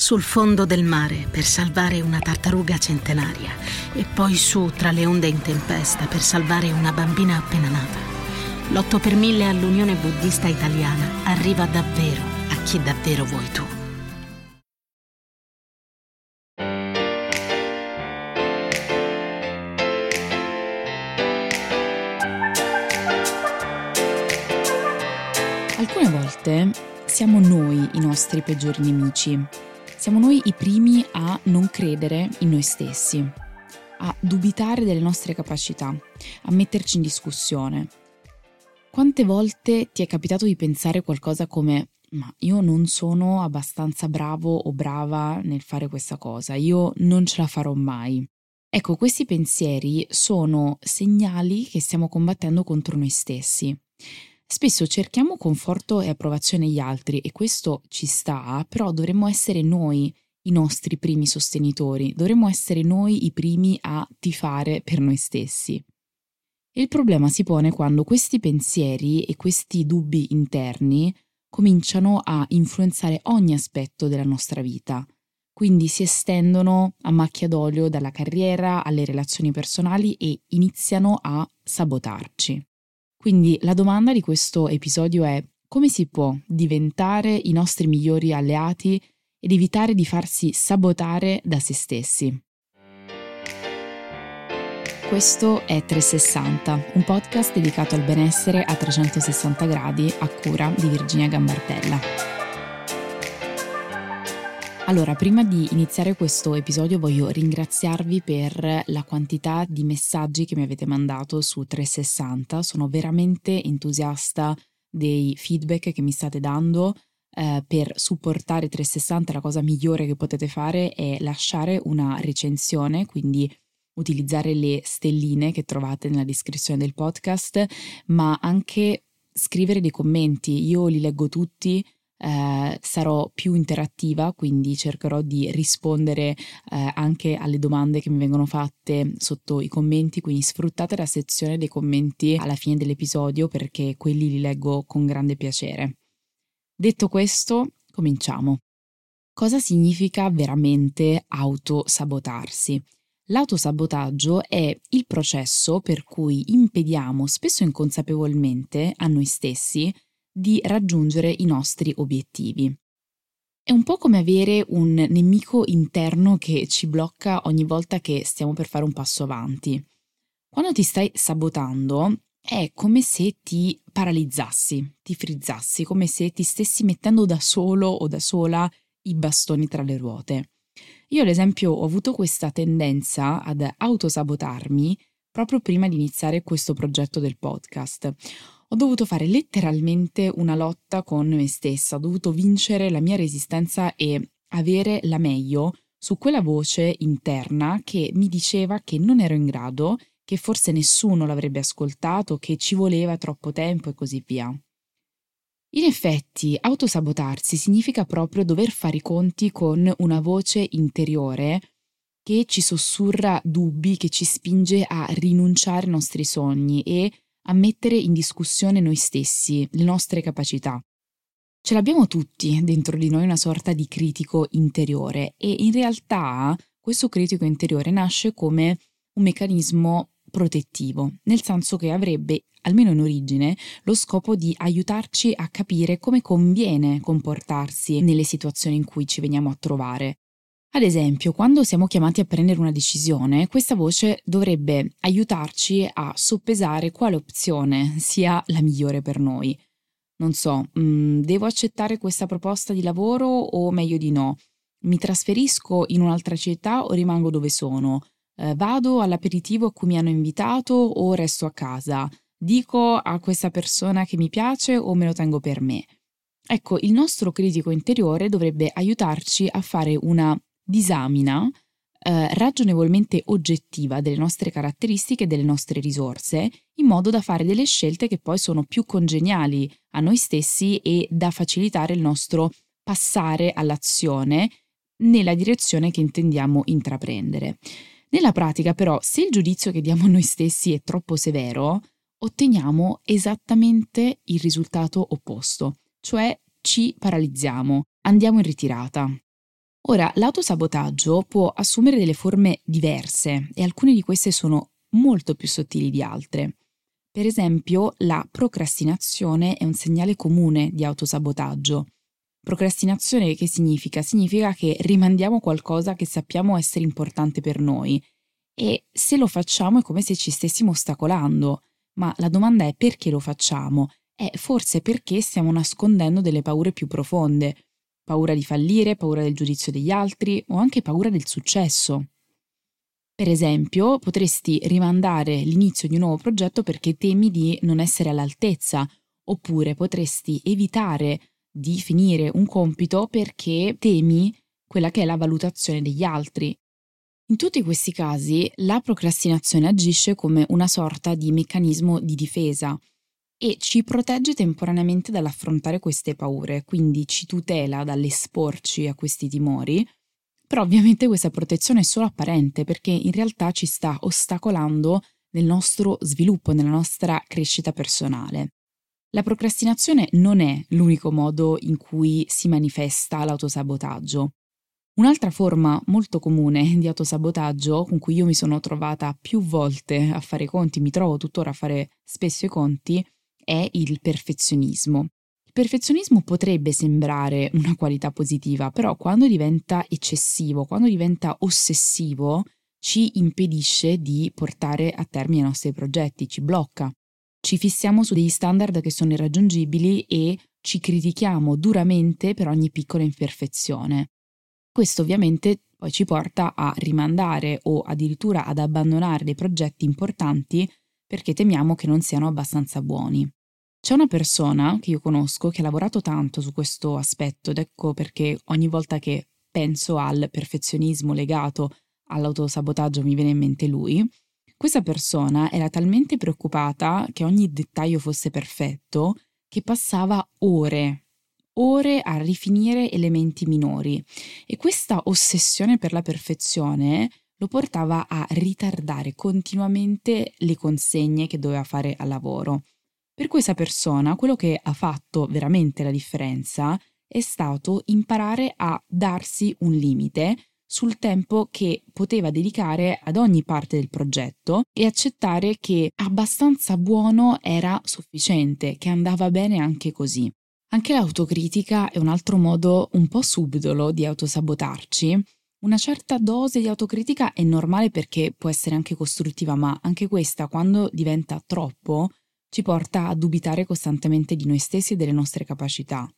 sul fondo del mare per salvare una tartaruga centenaria e poi su tra le onde in tempesta per salvare una bambina appena nata. L'8 per 1000 all'Unione Buddista Italiana arriva davvero a chi davvero vuoi tu. Alcune volte siamo noi i nostri peggiori nemici siamo noi i primi a non credere in noi stessi, a dubitare delle nostre capacità, a metterci in discussione. Quante volte ti è capitato di pensare qualcosa come ma io non sono abbastanza bravo o brava nel fare questa cosa, io non ce la farò mai. Ecco, questi pensieri sono segnali che stiamo combattendo contro noi stessi. Spesso cerchiamo conforto e approvazione agli altri e questo ci sta, però dovremmo essere noi i nostri primi sostenitori, dovremmo essere noi i primi a tifare per noi stessi. il problema si pone quando questi pensieri e questi dubbi interni cominciano a influenzare ogni aspetto della nostra vita, quindi si estendono a macchia d'olio dalla carriera alle relazioni personali e iniziano a sabotarci. Quindi la domanda di questo episodio è come si può diventare i nostri migliori alleati ed evitare di farsi sabotare da se stessi. Questo è 360, un podcast dedicato al benessere a 360 gradi a cura di Virginia Gambardella. Allora, prima di iniziare questo episodio voglio ringraziarvi per la quantità di messaggi che mi avete mandato su 360. Sono veramente entusiasta dei feedback che mi state dando. Eh, per supportare 360 la cosa migliore che potete fare è lasciare una recensione, quindi utilizzare le stelline che trovate nella descrizione del podcast, ma anche scrivere dei commenti. Io li leggo tutti eh, sarò più interattiva, quindi cercherò di rispondere eh, anche alle domande che mi vengono fatte sotto i commenti, quindi sfruttate la sezione dei commenti alla fine dell'episodio perché quelli li leggo con grande piacere. Detto questo, cominciamo. Cosa significa veramente autosabotarsi? L'autosabotaggio è il processo per cui impediamo, spesso inconsapevolmente, a noi stessi di raggiungere i nostri obiettivi. È un po' come avere un nemico interno che ci blocca ogni volta che stiamo per fare un passo avanti. Quando ti stai sabotando è come se ti paralizzassi, ti frizzassi, come se ti stessi mettendo da solo o da sola i bastoni tra le ruote. Io ad esempio ho avuto questa tendenza ad autosabotarmi proprio prima di iniziare questo progetto del podcast ho dovuto fare letteralmente una lotta con me stessa, ho dovuto vincere la mia resistenza e avere la meglio su quella voce interna che mi diceva che non ero in grado, che forse nessuno l'avrebbe ascoltato, che ci voleva troppo tempo e così via. In effetti, autosabotarsi significa proprio dover fare i conti con una voce interiore che ci sussurra dubbi, che ci spinge a rinunciare ai nostri sogni e a mettere in discussione noi stessi, le nostre capacità. Ce l'abbiamo tutti dentro di noi una sorta di critico interiore e in realtà questo critico interiore nasce come un meccanismo protettivo, nel senso che avrebbe, almeno in origine, lo scopo di aiutarci a capire come conviene comportarsi nelle situazioni in cui ci veniamo a trovare. Ad esempio, quando siamo chiamati a prendere una decisione, questa voce dovrebbe aiutarci a soppesare quale opzione sia la migliore per noi. Non so, mh, mm, devo accettare questa proposta di lavoro o meglio di no? Mi trasferisco in un'altra città o rimango dove sono? Eh, vado all'aperitivo a cui mi hanno invitato o resto a casa? Dico a questa persona che mi piace o me lo tengo per me? Ecco, il nostro critico interiore dovrebbe aiutarci a fare una disamina eh, ragionevolmente oggettiva delle nostre caratteristiche e delle nostre risorse, in modo da fare delle scelte che poi sono più congeniali a noi stessi e da facilitare il nostro passare all'azione nella direzione che intendiamo intraprendere. Nella pratica, però, se il giudizio che diamo a noi stessi è troppo severo, otteniamo esattamente il risultato opposto, cioè ci paralizziamo, andiamo in ritirata. Ora, l'autosabotaggio può assumere delle forme diverse e alcune di queste sono molto più sottili di altre. Per esempio, la procrastinazione è un segnale comune di autosabotaggio. Procrastinazione che significa? Significa che rimandiamo qualcosa che sappiamo essere importante per noi e se lo facciamo è come se ci stessimo ostacolando. Ma la domanda è perché lo facciamo? È forse perché stiamo nascondendo delle paure più profonde. Paura di fallire, paura del giudizio degli altri o anche paura del successo. Per esempio, potresti rimandare l'inizio di un nuovo progetto perché temi di non essere all'altezza, oppure potresti evitare di finire un compito perché temi quella che è la valutazione degli altri. In tutti questi casi la procrastinazione agisce come una sorta di meccanismo di difesa e ci protegge temporaneamente dall'affrontare queste paure, quindi ci tutela dall'esporci a questi timori, però ovviamente questa protezione è solo apparente perché in realtà ci sta ostacolando nel nostro sviluppo, nella nostra crescita personale. La procrastinazione non è l'unico modo in cui si manifesta l'autosabotaggio. Un'altra forma molto comune di autosabotaggio con cui io mi sono trovata più volte a fare i conti, mi trovo tuttora a fare spesso i conti, è il perfezionismo. Il perfezionismo potrebbe sembrare una qualità positiva, però quando diventa eccessivo, quando diventa ossessivo, ci impedisce di portare a termine i nostri progetti, ci blocca ci fissiamo su degli standard che sono irraggiungibili e ci critichiamo duramente per ogni piccola imperfezione. Questo ovviamente poi ci porta a rimandare o addirittura ad abbandonare dei progetti importanti perché temiamo che non siano abbastanza buoni. C'è una persona che io conosco che ha lavorato tanto su questo aspetto ed ecco perché ogni volta che penso al perfezionismo legato all'autosabotaggio mi viene in mente lui, questa persona era talmente preoccupata che ogni dettaglio fosse perfetto che passava ore, ore a rifinire elementi minori e questa ossessione per la perfezione lo portava a ritardare continuamente le consegne che doveva fare al lavoro. Per questa persona quello che ha fatto veramente la differenza è stato imparare a darsi un limite sul tempo che poteva dedicare ad ogni parte del progetto e accettare che abbastanza buono era sufficiente, che andava bene anche così. Anche l'autocritica è un altro modo un po' subdolo di autosabotarci. Una certa dose di autocritica è normale perché può essere anche costruttiva, ma anche questa, quando diventa troppo, ci porta a dubitare costantemente di noi stessi e delle nostre capacità.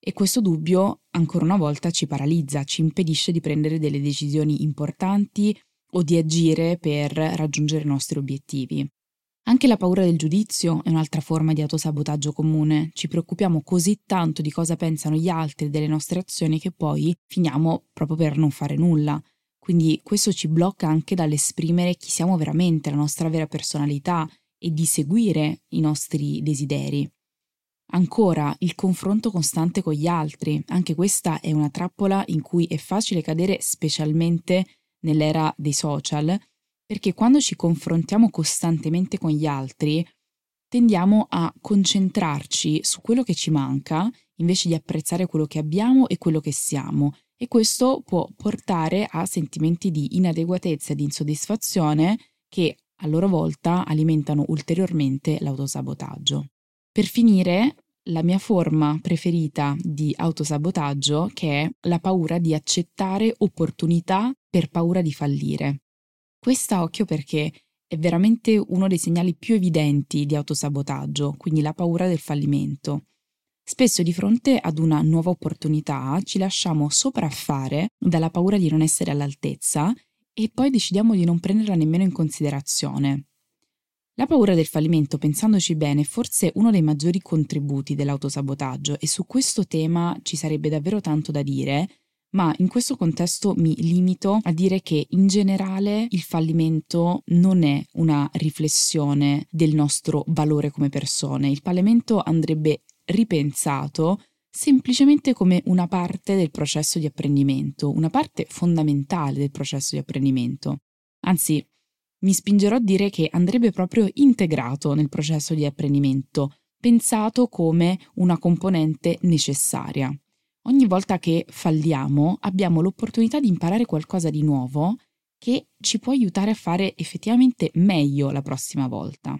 E questo dubbio, ancora una volta, ci paralizza, ci impedisce di prendere delle decisioni importanti o di agire per raggiungere i nostri obiettivi. Anche la paura del giudizio è un'altra forma di autosabotaggio comune. Ci preoccupiamo così tanto di cosa pensano gli altri delle nostre azioni che poi finiamo proprio per non fare nulla. Quindi questo ci blocca anche dall'esprimere chi siamo veramente, la nostra vera personalità e di seguire i nostri desideri. Ancora, il confronto costante con gli altri, anche questa è una trappola in cui è facile cadere specialmente nell'era dei social, perché quando ci confrontiamo costantemente con gli altri, tendiamo a concentrarci su quello che ci manca invece di apprezzare quello che abbiamo e quello che siamo e questo può portare a sentimenti di inadeguatezza e di insoddisfazione che a loro volta alimentano ulteriormente l'autosabotaggio. Per finire, la mia forma preferita di autosabotaggio che è la paura di accettare opportunità per paura di fallire. Questa occhio perché è veramente uno dei segnali più evidenti di autosabotaggio, quindi la paura del fallimento. Spesso di fronte ad una nuova opportunità ci lasciamo sopraffare dalla paura di non essere all'altezza e poi decidiamo di non prenderla nemmeno in considerazione. La paura del fallimento, pensandoci bene, è forse uno dei maggiori contributi dell'autosabotaggio e su questo tema ci sarebbe davvero tanto da dire, ma in questo contesto mi limito a dire che in generale il fallimento non è una riflessione del nostro valore come persone. Il fallimento andrebbe ripensato semplicemente come una parte del processo di apprendimento, una parte fondamentale del processo di apprendimento. Anzi, mi spingerò a dire che andrebbe proprio integrato nel processo di apprendimento, pensato come una componente necessaria. Ogni volta che falliamo abbiamo l'opportunità di imparare qualcosa di nuovo che ci può aiutare a fare effettivamente meglio la prossima volta.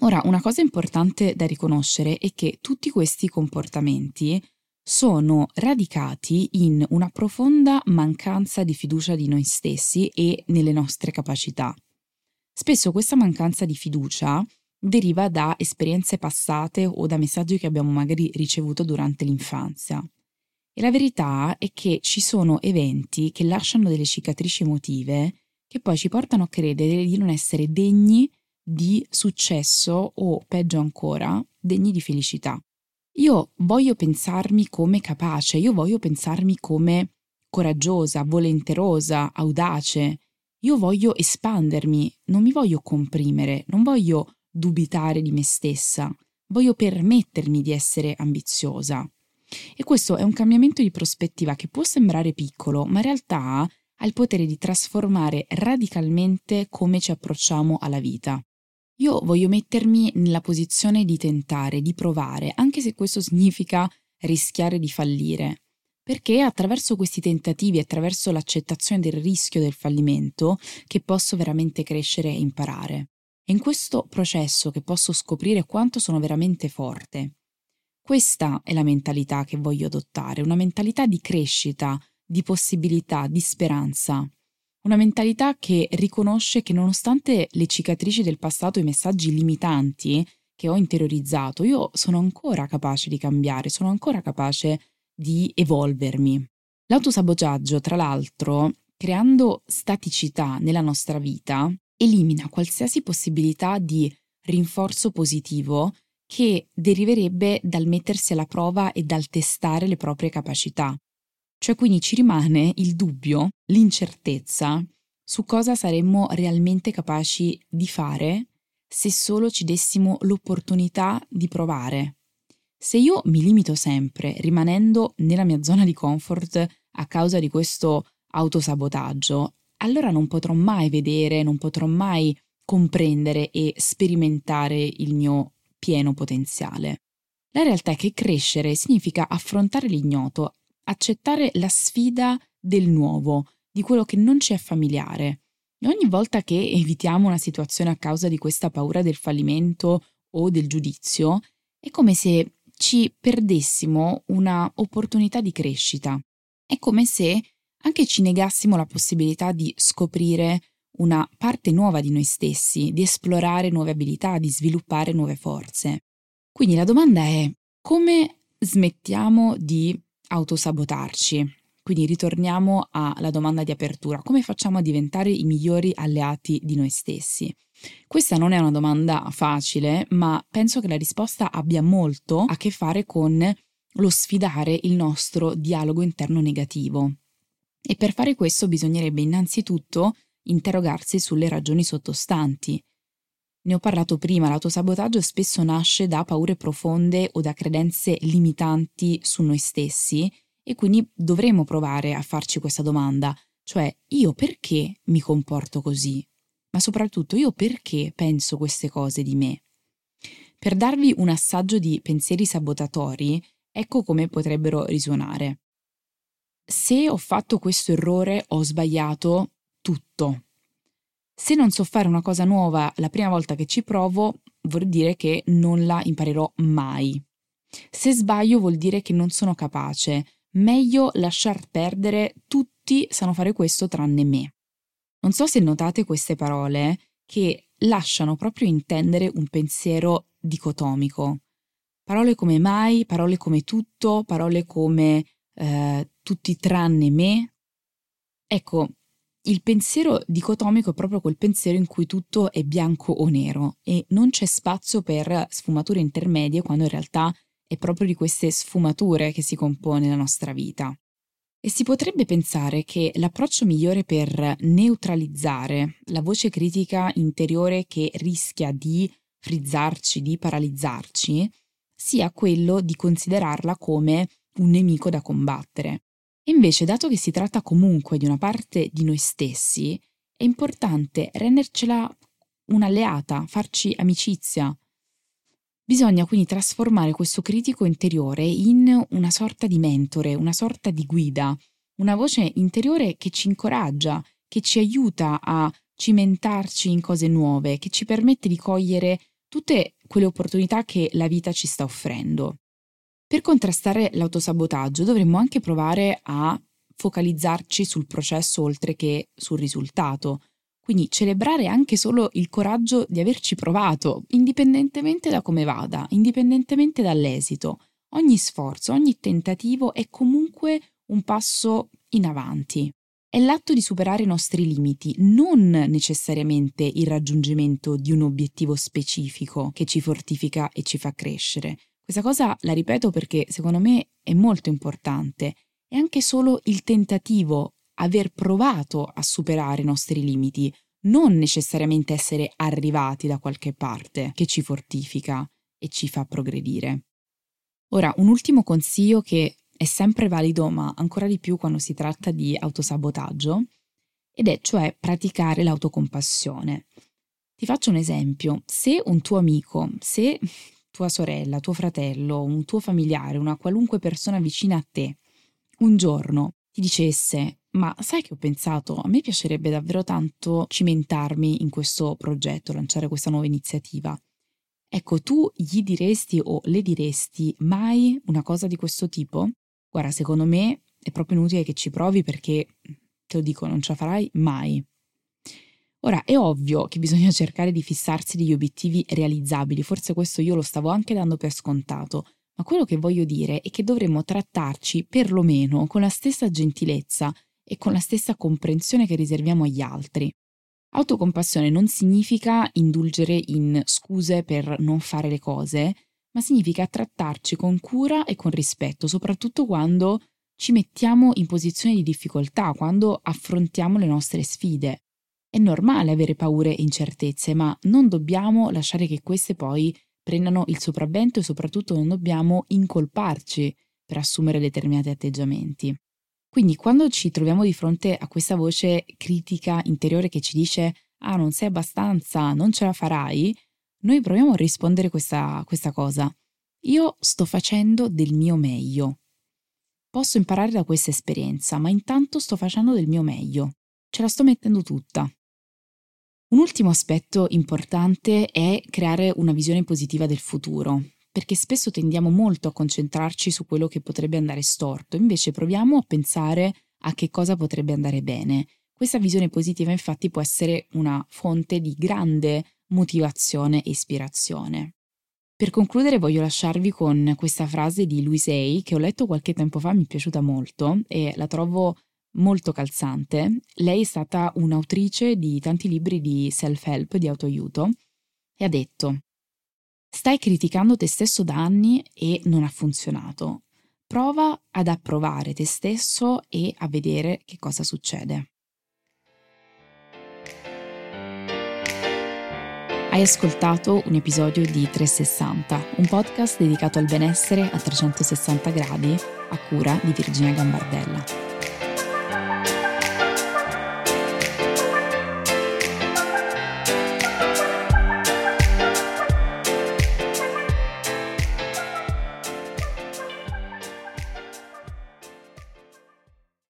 Ora, una cosa importante da riconoscere è che tutti questi comportamenti sono radicati in una profonda mancanza di fiducia di noi stessi e nelle nostre capacità. Spesso questa mancanza di fiducia deriva da esperienze passate o da messaggi che abbiamo magari ricevuto durante l'infanzia. E la verità è che ci sono eventi che lasciano delle cicatrici emotive che poi ci portano a credere di non essere degni di successo o, peggio ancora, degni di felicità. Io voglio pensarmi come capace, io voglio pensarmi come coraggiosa, volenterosa, audace. Io voglio espandermi, non mi voglio comprimere, non voglio dubitare di me stessa, voglio permettermi di essere ambiziosa. E questo è un cambiamento di prospettiva che può sembrare piccolo, ma in realtà ha il potere di trasformare radicalmente come ci approcciamo alla vita. Io voglio mettermi nella posizione di tentare, di provare, anche se questo significa rischiare di fallire, perché è attraverso questi tentativi, attraverso l'accettazione del rischio del fallimento, che posso veramente crescere e imparare. È in questo processo che posso scoprire quanto sono veramente forte, questa è la mentalità che voglio adottare, una mentalità di crescita, di possibilità, di speranza. Una mentalità che riconosce che nonostante le cicatrici del passato e i messaggi limitanti che ho interiorizzato, io sono ancora capace di cambiare, sono ancora capace di evolvermi. L'autosabotaggio, tra l'altro, creando staticità nella nostra vita, elimina qualsiasi possibilità di rinforzo positivo che deriverebbe dal mettersi alla prova e dal testare le proprie capacità. Cioè quindi ci rimane il dubbio, l'incertezza su cosa saremmo realmente capaci di fare se solo ci dessimo l'opportunità di provare. Se io mi limito sempre rimanendo nella mia zona di comfort a causa di questo autosabotaggio, allora non potrò mai vedere, non potrò mai comprendere e sperimentare il mio pieno potenziale. La realtà è che crescere significa affrontare l'ignoto, accettare la sfida del nuovo, di quello che non ci è familiare. E ogni volta che evitiamo una situazione a causa di questa paura del fallimento o del giudizio, è come se ci perdessimo una opportunità di crescita. È come se anche ci negassimo la possibilità di scoprire una parte nuova di noi stessi, di esplorare nuove abilità, di sviluppare nuove forze. Quindi la domanda è come smettiamo di autosabotarci? Quindi ritorniamo alla domanda di apertura, come facciamo a diventare i migliori alleati di noi stessi? Questa non è una domanda facile, ma penso che la risposta abbia molto a che fare con lo sfidare il nostro dialogo interno negativo. E per fare questo bisognerebbe innanzitutto interrogarsi sulle ragioni sottostanti. Ne ho parlato prima, l'autosabotaggio spesso nasce da paure profonde o da credenze limitanti su noi stessi e quindi dovremmo provare a farci questa domanda, cioè io perché mi comporto così? Ma soprattutto io perché penso queste cose di me? Per darvi un assaggio di pensieri sabotatori, ecco come potrebbero risuonare. Se ho fatto questo errore, ho sbagliato, tutto. Se non so fare una cosa nuova la prima volta che ci provo, vuol dire che non la imparerò mai. Se sbaglio vuol dire che non sono capace. Meglio lasciar perdere, tutti sanno fare questo tranne me. Non so se notate queste parole che lasciano proprio intendere un pensiero dicotomico. Parole come mai, parole come tutto, parole come eh, tutti tranne me. Ecco, il pensiero dicotomico è proprio quel pensiero in cui tutto è bianco o nero e non c'è spazio per sfumature intermedie quando in realtà è proprio di queste sfumature che si compone la nostra vita. E si potrebbe pensare che l'approccio migliore per neutralizzare la voce critica interiore che rischia di frizzarci, di paralizzarci, sia quello di considerarla come un nemico da combattere. Invece, dato che si tratta comunque di una parte di noi stessi, è importante rendercela un'alleata, farci amicizia. Bisogna quindi trasformare questo critico interiore in una sorta di mentore, una sorta di guida, una voce interiore che ci incoraggia, che ci aiuta a cimentarci in cose nuove, che ci permette di cogliere tutte quelle opportunità che la vita ci sta offrendo. Per contrastare l'autosabotaggio dovremmo anche provare a focalizzarci sul processo oltre che sul risultato, quindi celebrare anche solo il coraggio di averci provato, indipendentemente da come vada, indipendentemente dall'esito. Ogni sforzo, ogni tentativo è comunque un passo in avanti. È l'atto di superare i nostri limiti, non necessariamente il raggiungimento di un obiettivo specifico che ci fortifica e ci fa crescere. Questa cosa la ripeto perché secondo me è molto importante. È anche solo il tentativo aver provato a superare i nostri limiti, non necessariamente essere arrivati da qualche parte che ci fortifica e ci fa progredire. Ora, un ultimo consiglio che è sempre valido, ma ancora di più quando si tratta di autosabotaggio, ed è cioè praticare l'autocompassione. Ti faccio un esempio, se un tuo amico, se tua sorella, tuo fratello, un tuo familiare, una qualunque persona vicina a te, un giorno ti dicesse ma sai che ho pensato? A me piacerebbe davvero tanto cimentarmi in questo progetto, lanciare questa nuova iniziativa. Ecco, tu gli diresti o le diresti mai una cosa di questo tipo? Guarda, secondo me è proprio inutile che ci provi perché, te lo dico, non ce la farai mai. Ora, è ovvio che bisogna cercare di fissarsi degli obiettivi realizzabili, forse questo io lo stavo anche dando per scontato, ma quello che voglio dire è che dovremmo trattarci perlomeno con la stessa gentilezza e con la stessa comprensione che riserviamo agli altri. Autocompassione non significa indulgere in scuse per non fare le cose, ma significa trattarci con cura e con rispetto, soprattutto quando ci mettiamo in posizione di difficoltà, quando affrontiamo le nostre sfide. È normale avere paure e incertezze, ma non dobbiamo lasciare che queste poi prendano il sopravvento e soprattutto non dobbiamo incolparci per assumere determinati atteggiamenti. Quindi quando ci troviamo di fronte a questa voce critica interiore che ci dice ah non sei abbastanza, non ce la farai, noi proviamo a rispondere questa, questa cosa. Io sto facendo del mio meglio. Posso imparare da questa esperienza, ma intanto sto facendo del mio meglio. Ce la sto mettendo tutta. Un ultimo aspetto importante è creare una visione positiva del futuro perché spesso tendiamo molto a concentrarci su quello che potrebbe andare storto, invece proviamo a pensare a che cosa potrebbe andare bene. Questa visione positiva infatti può essere una fonte di grande motivazione e ispirazione. Per concludere voglio lasciarvi con questa frase di Louise Hay che ho letto qualche tempo fa, mi è piaciuta molto e la trovo molto calzante. Lei è stata un'autrice di tanti libri di self-help, di autoaiuto, e ha detto Stai criticando te stesso da anni e non ha funzionato. Prova ad approvare te stesso e a vedere che cosa succede. Hai ascoltato un episodio di 360, un podcast dedicato al benessere a 360 gradi a cura di Virginia Gambardella.